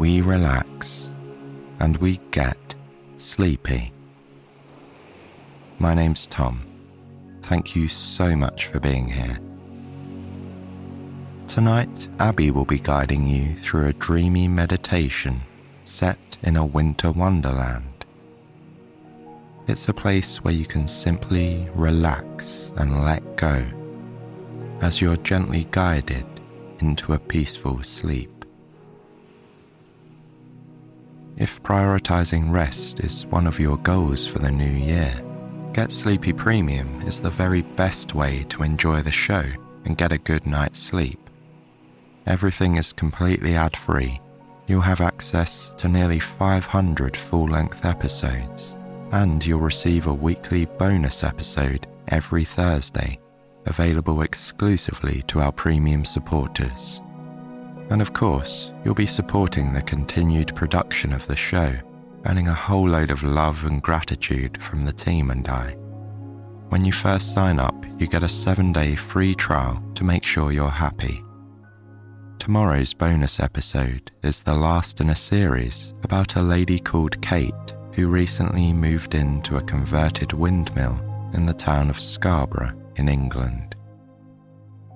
we relax, and we get sleepy. My name's Tom. Thank you so much for being here. Tonight, Abby will be guiding you through a dreamy meditation set in a winter wonderland. It's a place where you can simply relax and let go as you're gently guided into a peaceful sleep. If prioritizing rest is one of your goals for the new year, Get Sleepy Premium is the very best way to enjoy the show and get a good night's sleep. Everything is completely ad free. You'll have access to nearly 500 full length episodes, and you'll receive a weekly bonus episode every Thursday, available exclusively to our premium supporters. And of course, you'll be supporting the continued production of the show, earning a whole load of love and gratitude from the team and I. When you first sign up, you get a seven day free trial to make sure you're happy. Tomorrow's bonus episode is the last in a series about a lady called Kate who recently moved into a converted windmill in the town of Scarborough in England.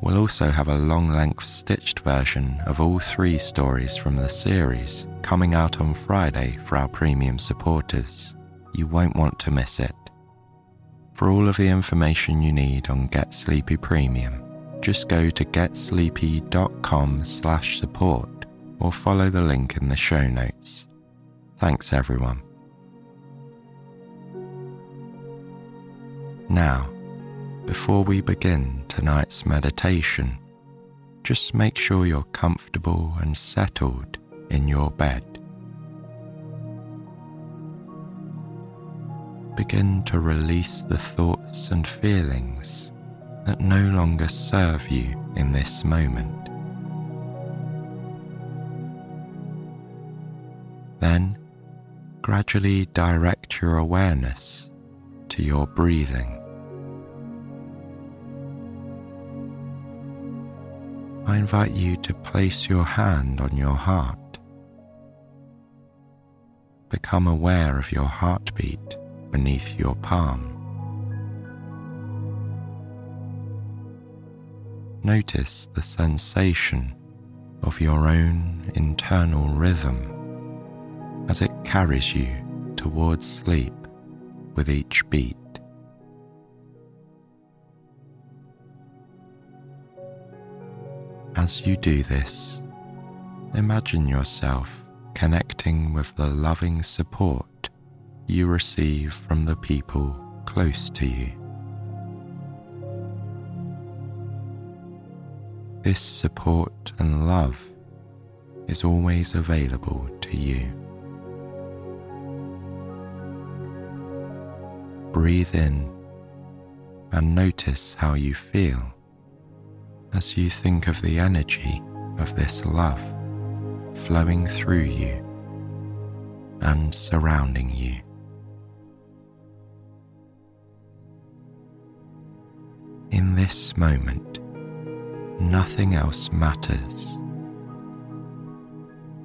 We'll also have a long length stitched version of all three stories from the series coming out on Friday for our premium supporters. You won't want to miss it. For all of the information you need on Get Sleepy Premium, just go to getsleepy.com slash support or follow the link in the show notes. Thanks everyone. Now, before we begin tonight's meditation, just make sure you're comfortable and settled in your bed. Begin to release the thoughts and feelings that no longer serve you in this moment. Then gradually direct your awareness to your breathing. I invite you to place your hand on your heart. Become aware of your heartbeat beneath your palm. Notice the sensation of your own internal rhythm as it carries you towards sleep with each beat. As you do this, imagine yourself connecting with the loving support you receive from the people close to you. This support and love is always available to you. Breathe in and notice how you feel as you think of the energy of this love flowing through you and surrounding you. In this moment, nothing else matters.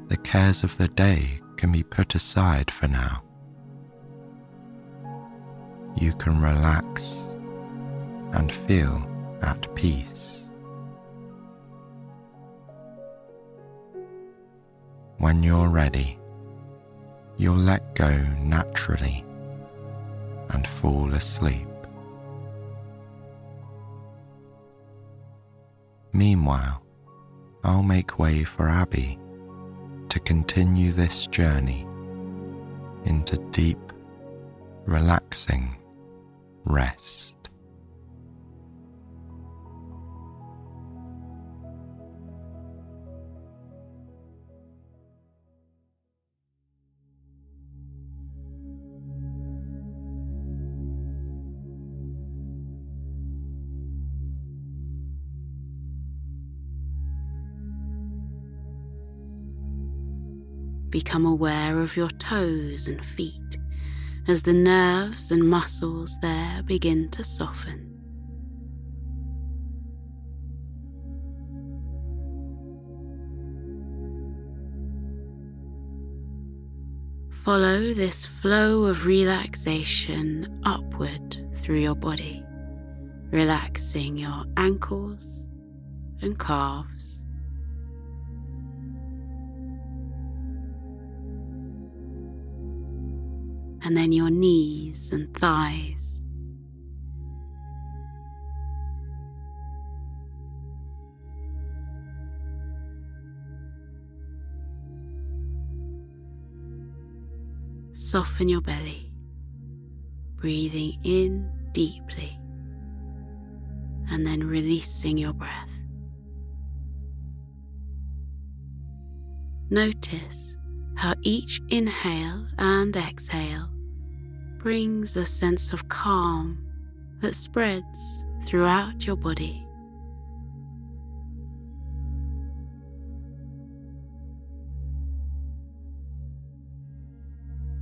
The cares of the day can be put aside for now. You can relax and feel at peace. When you're ready, you'll let go naturally and fall asleep. Meanwhile, I'll make way for Abby to continue this journey into deep, relaxing rest. Become aware of your toes and feet as the nerves and muscles there begin to soften. Follow this flow of relaxation upward through your body, relaxing your ankles and calves and then your knees and thighs. Soften your belly, breathing in deeply and then releasing your breath. Notice how each inhale and exhale brings a sense of calm that spreads throughout your body.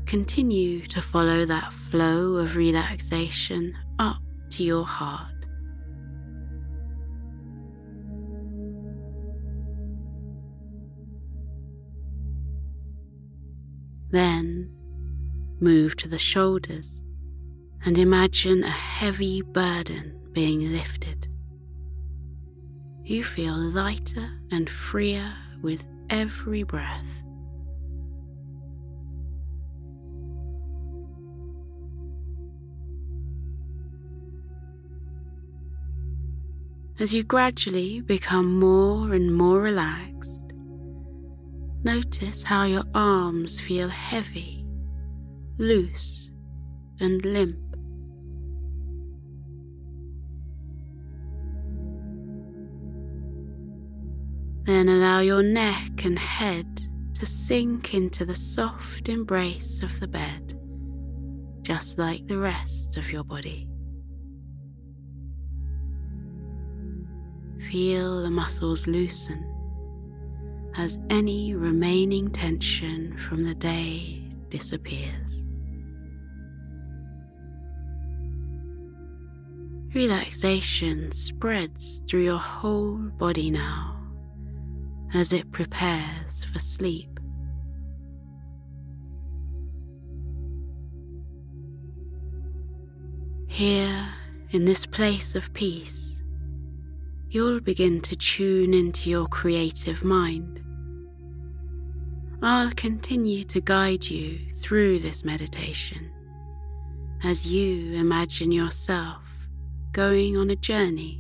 Continue to follow that flow of relaxation up to your heart. Then move to the shoulders and imagine a heavy burden being lifted. You feel lighter and freer with every breath. As you gradually become more and more relaxed, notice how your arms feel heavy loose and limp. Then allow your neck and head to sink into the soft embrace of the bed, just like the rest of your body. Feel the muscles loosen as any remaining tension from the day disappears. Relaxation spreads through your whole body now as it prepares for sleep. Here, in this place of peace, you'll begin to tune into your creative mind. I'll continue to guide you through this meditation as you imagine yourself going on a journey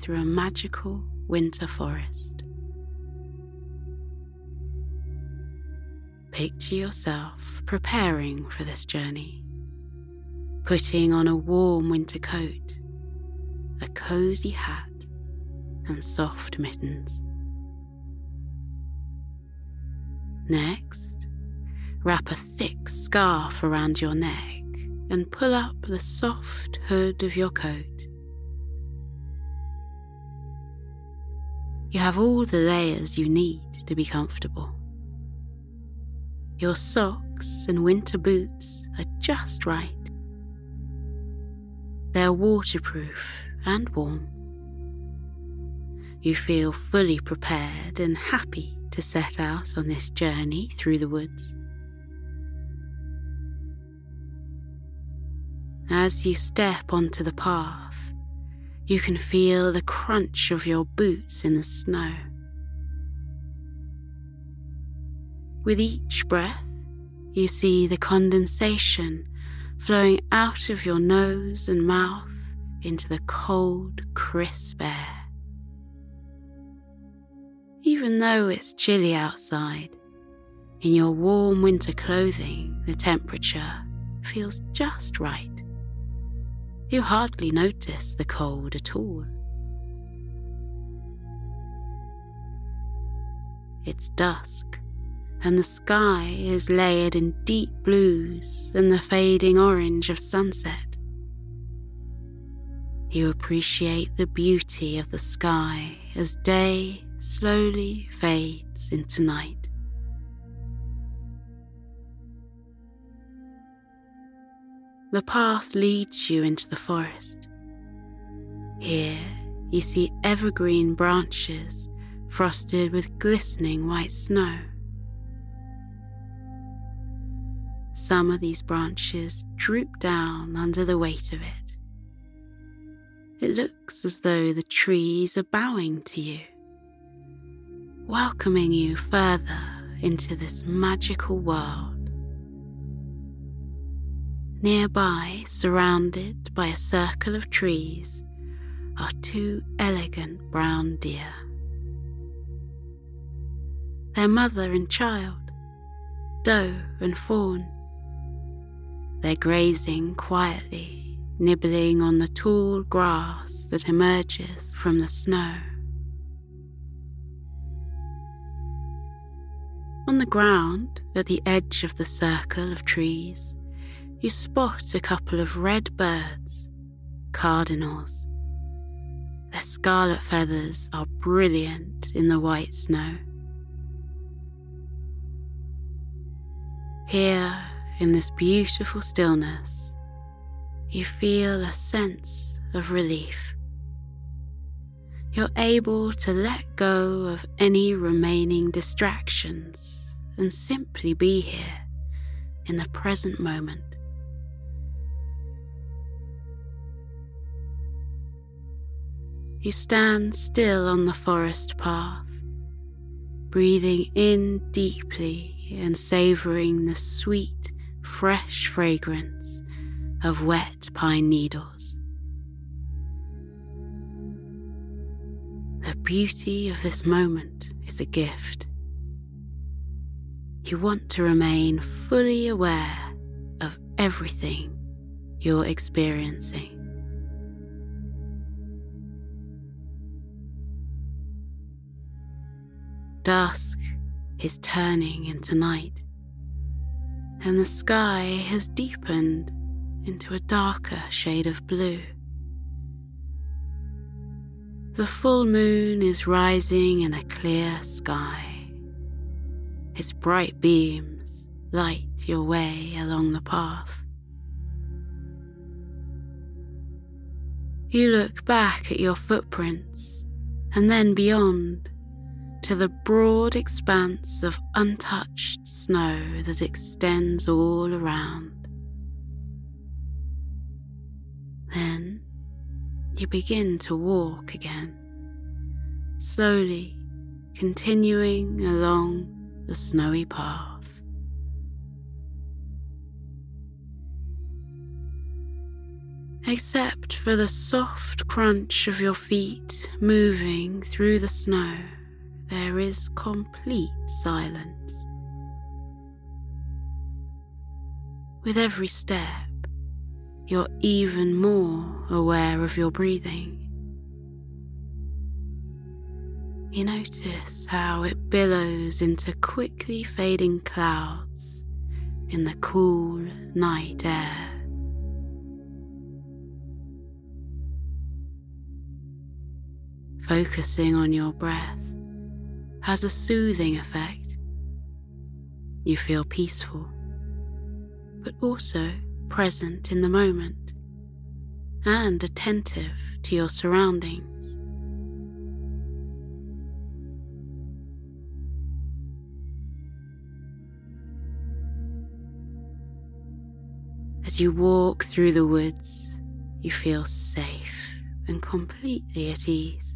through a magical winter forest. Picture yourself preparing for this journey, putting on a warm winter coat, a cozy hat, and soft mittens. Next, wrap a thick scarf around your neck and pull up the soft hood of your coat. You have all the layers you need to be comfortable. Your socks and winter boots are just right. They're waterproof and warm. You feel fully prepared and happy to set out on this journey through the woods. As you step onto the path, you can feel the crunch of your boots in the snow. With each breath, you see the condensation flowing out of your nose and mouth into the cold, crisp air. Even though it's chilly outside, in your warm winter clothing, the temperature feels just right. You hardly notice the cold at all. It's dusk, and the sky is layered in deep blues and the fading orange of sunset. You appreciate the beauty of the sky as day slowly fades into night. The path leads you into the forest. Here you see evergreen branches frosted with glistening white snow. Some of these branches droop down under the weight of it. It looks as though the trees are bowing to you, welcoming you further into this magical world. Nearby, surrounded by a circle of trees, are two elegant brown deer. Their mother and child, doe and fawn. They're grazing quietly, nibbling on the tall grass that emerges from the snow. On the ground, at the edge of the circle of trees, you spot a couple of red birds, cardinals. Their scarlet feathers are brilliant in the white snow. Here, in this beautiful stillness, you feel a sense of relief. You're able to let go of any remaining distractions and simply be here in the present moment. You stand still on the forest path, breathing in deeply and savoring the sweet, fresh fragrance of wet pine needles. The beauty of this moment is a gift. You want to remain fully aware of everything you're experiencing. Dusk is turning into night, and the sky has deepened into a darker shade of blue. The full moon is rising in a clear sky. Its bright beams light your way along the path. You look back at your footprints and then beyond to the broad expanse of untouched snow that extends all around. Then you begin to walk again, slowly continuing along the snowy path. Except for the soft crunch of your feet moving through the snow there is complete silence. With every step, you're even more aware of your breathing. You notice how it billows into quickly fading clouds in the cool night air. Focusing on your breath has a soothing effect. You feel peaceful, but also present in the moment and attentive to your surroundings. As you walk through the woods, you feel safe and completely at ease.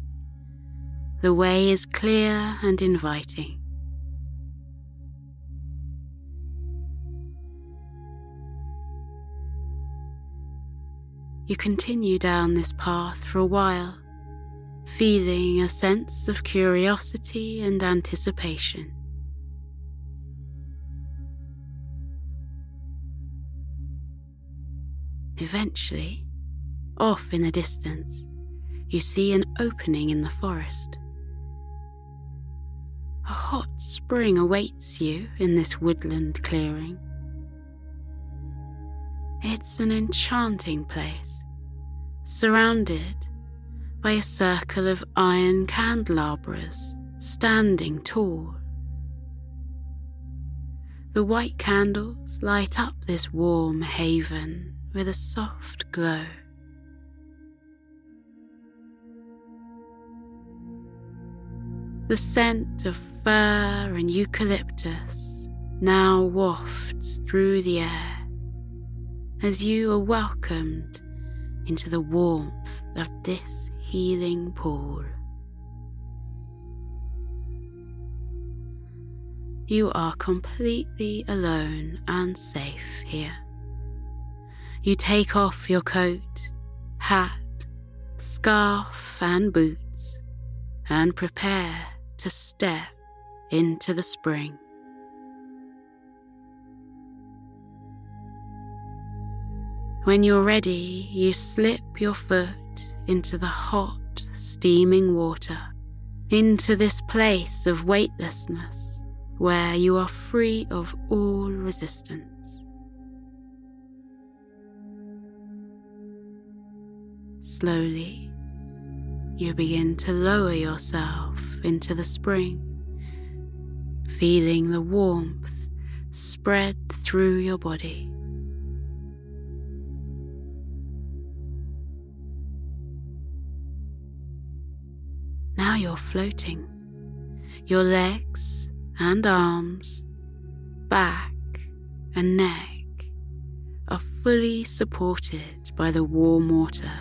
The way is clear and inviting. You continue down this path for a while, feeling a sense of curiosity and anticipation. Eventually, off in the distance, you see an opening in the forest. A hot spring awaits you in this woodland clearing. It's an enchanting place, surrounded by a circle of iron candelabras standing tall. The white candles light up this warm haven with a soft glow. The scent of fir and eucalyptus now wafts through the air as you are welcomed into the warmth of this healing pool. You are completely alone and safe here. You take off your coat, hat, scarf, and boots and prepare to step into the spring. When you're ready, you slip your foot into the hot, steaming water, into this place of weightlessness where you are free of all resistance. Slowly, you begin to lower yourself into the spring, feeling the warmth spread through your body. Now you're floating. Your legs and arms, back and neck are fully supported by the warm water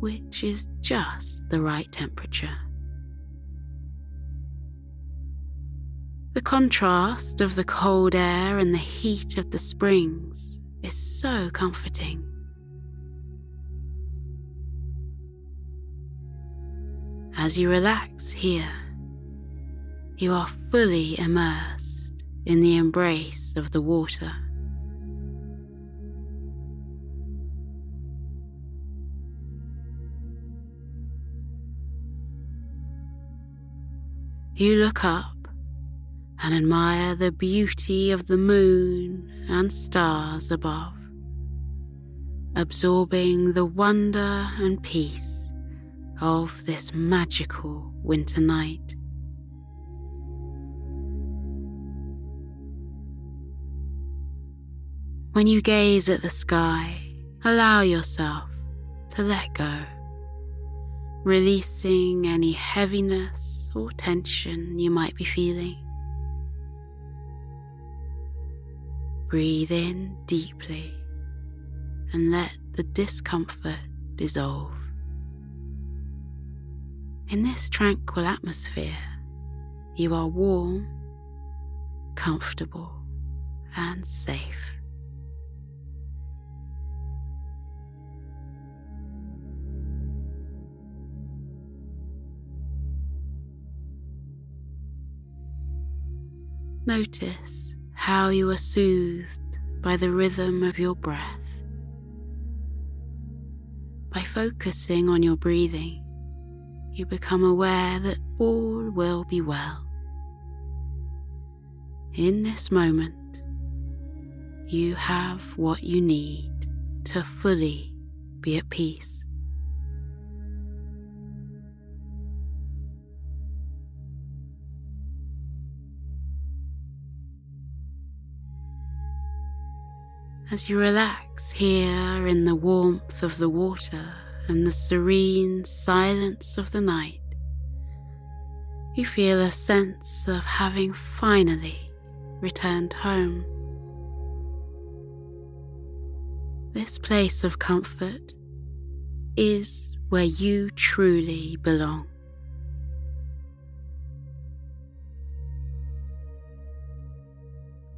which is just the right temperature. The contrast of the cold air and the heat of the springs is so comforting. As you relax here, you are fully immersed in the embrace of the water. You look up and admire the beauty of the moon and stars above, absorbing the wonder and peace of this magical winter night. When you gaze at the sky, allow yourself to let go, releasing any heaviness or tension you might be feeling. Breathe in deeply and let the discomfort dissolve. In this tranquil atmosphere, you are warm, comfortable, and safe. Notice how you are soothed by the rhythm of your breath. By focusing on your breathing, you become aware that all will be well. In this moment, you have what you need to fully be at peace. As you relax here in the warmth of the water and the serene silence of the night, you feel a sense of having finally returned home. This place of comfort is where you truly belong.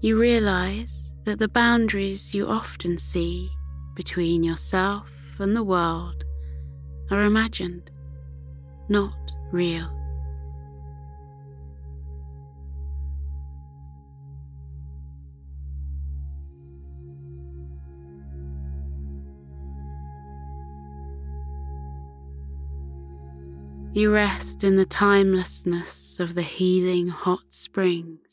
You realize that the boundaries you often see between yourself and the world are imagined, not real. You rest in the timelessness of the healing hot springs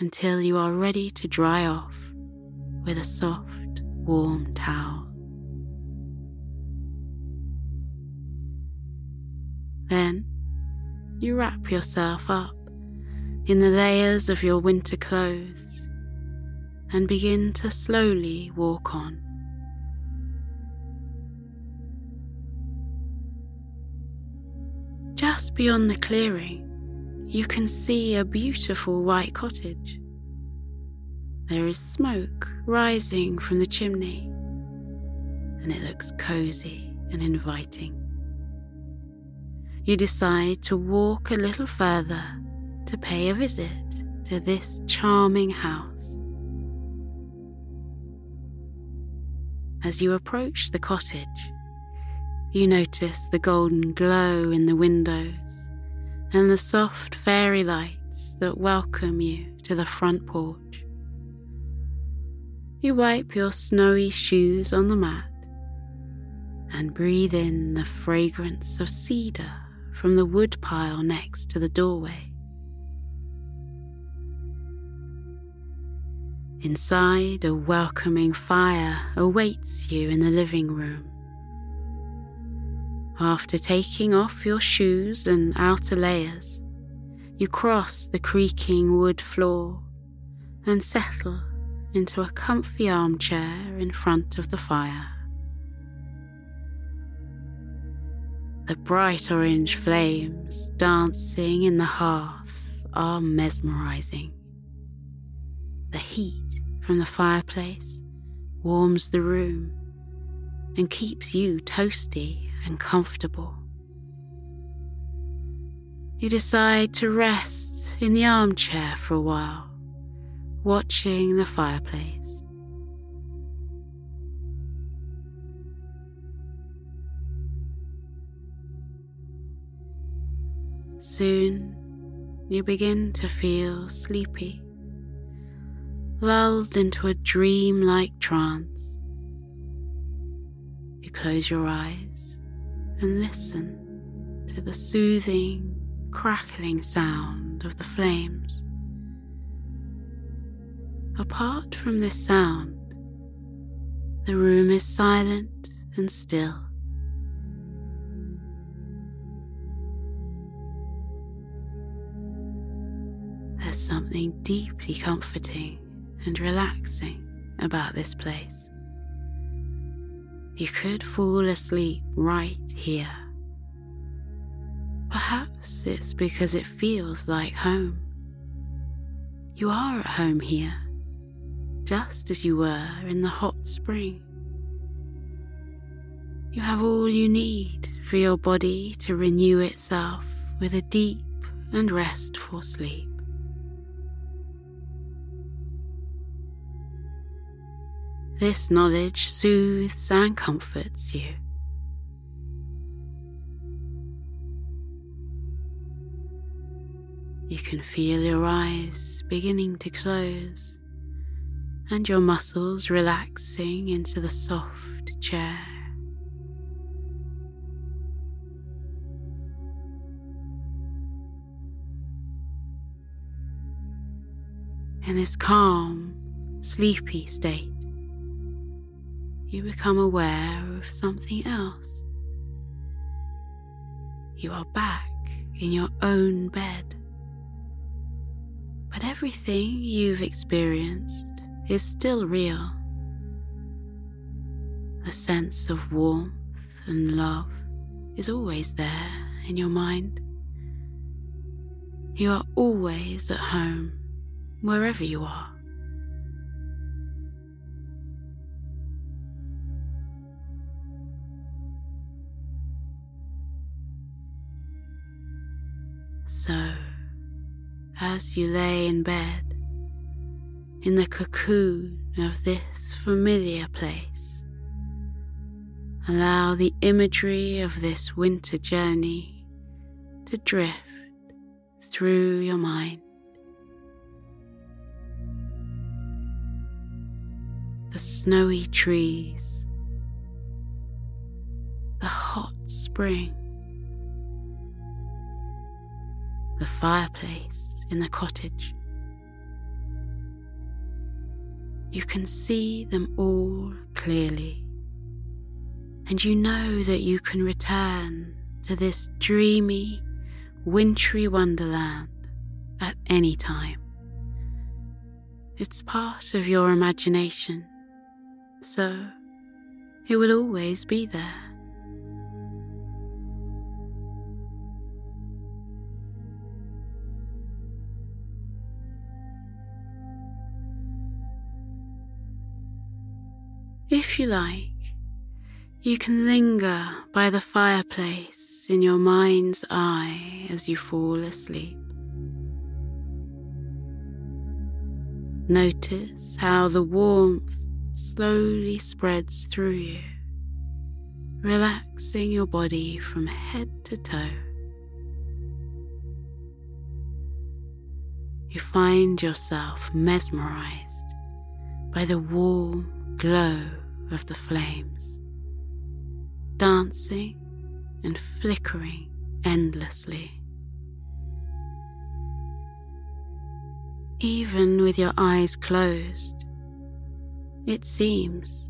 until you are ready to dry off with a soft, warm towel. Then you wrap yourself up in the layers of your winter clothes and begin to slowly walk on. Just beyond the clearing, you can see a beautiful white cottage. There is smoke rising from the chimney, and it looks cozy and inviting. You decide to walk a little further to pay a visit to this charming house. As you approach the cottage, you notice the golden glow in the windows and the soft fairy lights that welcome you to the front porch. You wipe your snowy shoes on the mat and breathe in the fragrance of cedar from the wood pile next to the doorway. Inside, a welcoming fire awaits you in the living room. After taking off your shoes and outer layers, you cross the creaking wood floor and settle into a comfy armchair in front of the fire. The bright orange flames dancing in the hearth are mesmerizing. The heat from the fireplace warms the room and keeps you toasty and comfortable. You decide to rest in the armchair for a while, watching the fireplace. Soon you begin to feel sleepy, lulled into a dream-like trance. You close your eyes and listen to the soothing, crackling sound of the flames. Apart from this sound, the room is silent and still. There's something deeply comforting and relaxing about this place. You could fall asleep right here. Perhaps it's because it feels like home. You are at home here, just as you were in the hot spring. You have all you need for your body to renew itself with a deep and restful sleep. This knowledge soothes and comforts you. You can feel your eyes beginning to close and your muscles relaxing into the soft chair. In this calm, sleepy state, you become aware of something else. You are back in your own bed. But everything you've experienced is still real The sense of warmth and love is always there in your mind. You are always at home, wherever you are. As you lay in bed, in the cocoon of this familiar place, allow the imagery of this winter journey to drift through your mind. The snowy trees, the hot spring, the fireplace in the cottage. You can see them all clearly, and you know that you can return to this dreamy, wintry wonderland at any time. It's part of your imagination, so it will always be there. You like, you can linger by the fireplace in your mind's eye as you fall asleep. Notice how the warmth slowly spreads through you, relaxing your body from head to toe. You find yourself mesmerized by the warm glow of the flames, dancing and flickering endlessly. Even with your eyes closed, it seems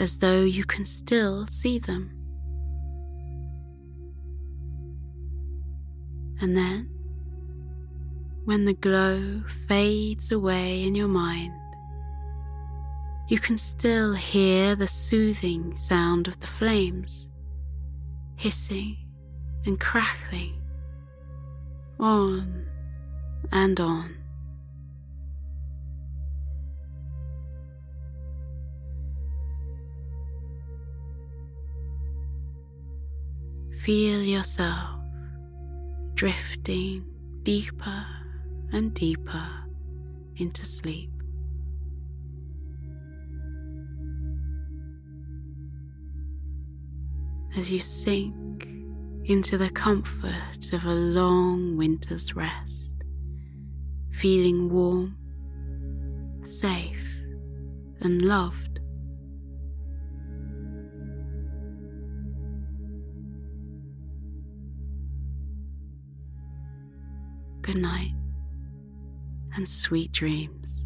as though you can still see them. And then, when the glow fades away in your mind, you can still hear the soothing sound of the flames, hissing and crackling, on and on. Feel yourself drifting deeper and deeper into sleep. As you sink into the comfort of a long winter's rest, feeling warm, safe, and loved. Good night and sweet dreams.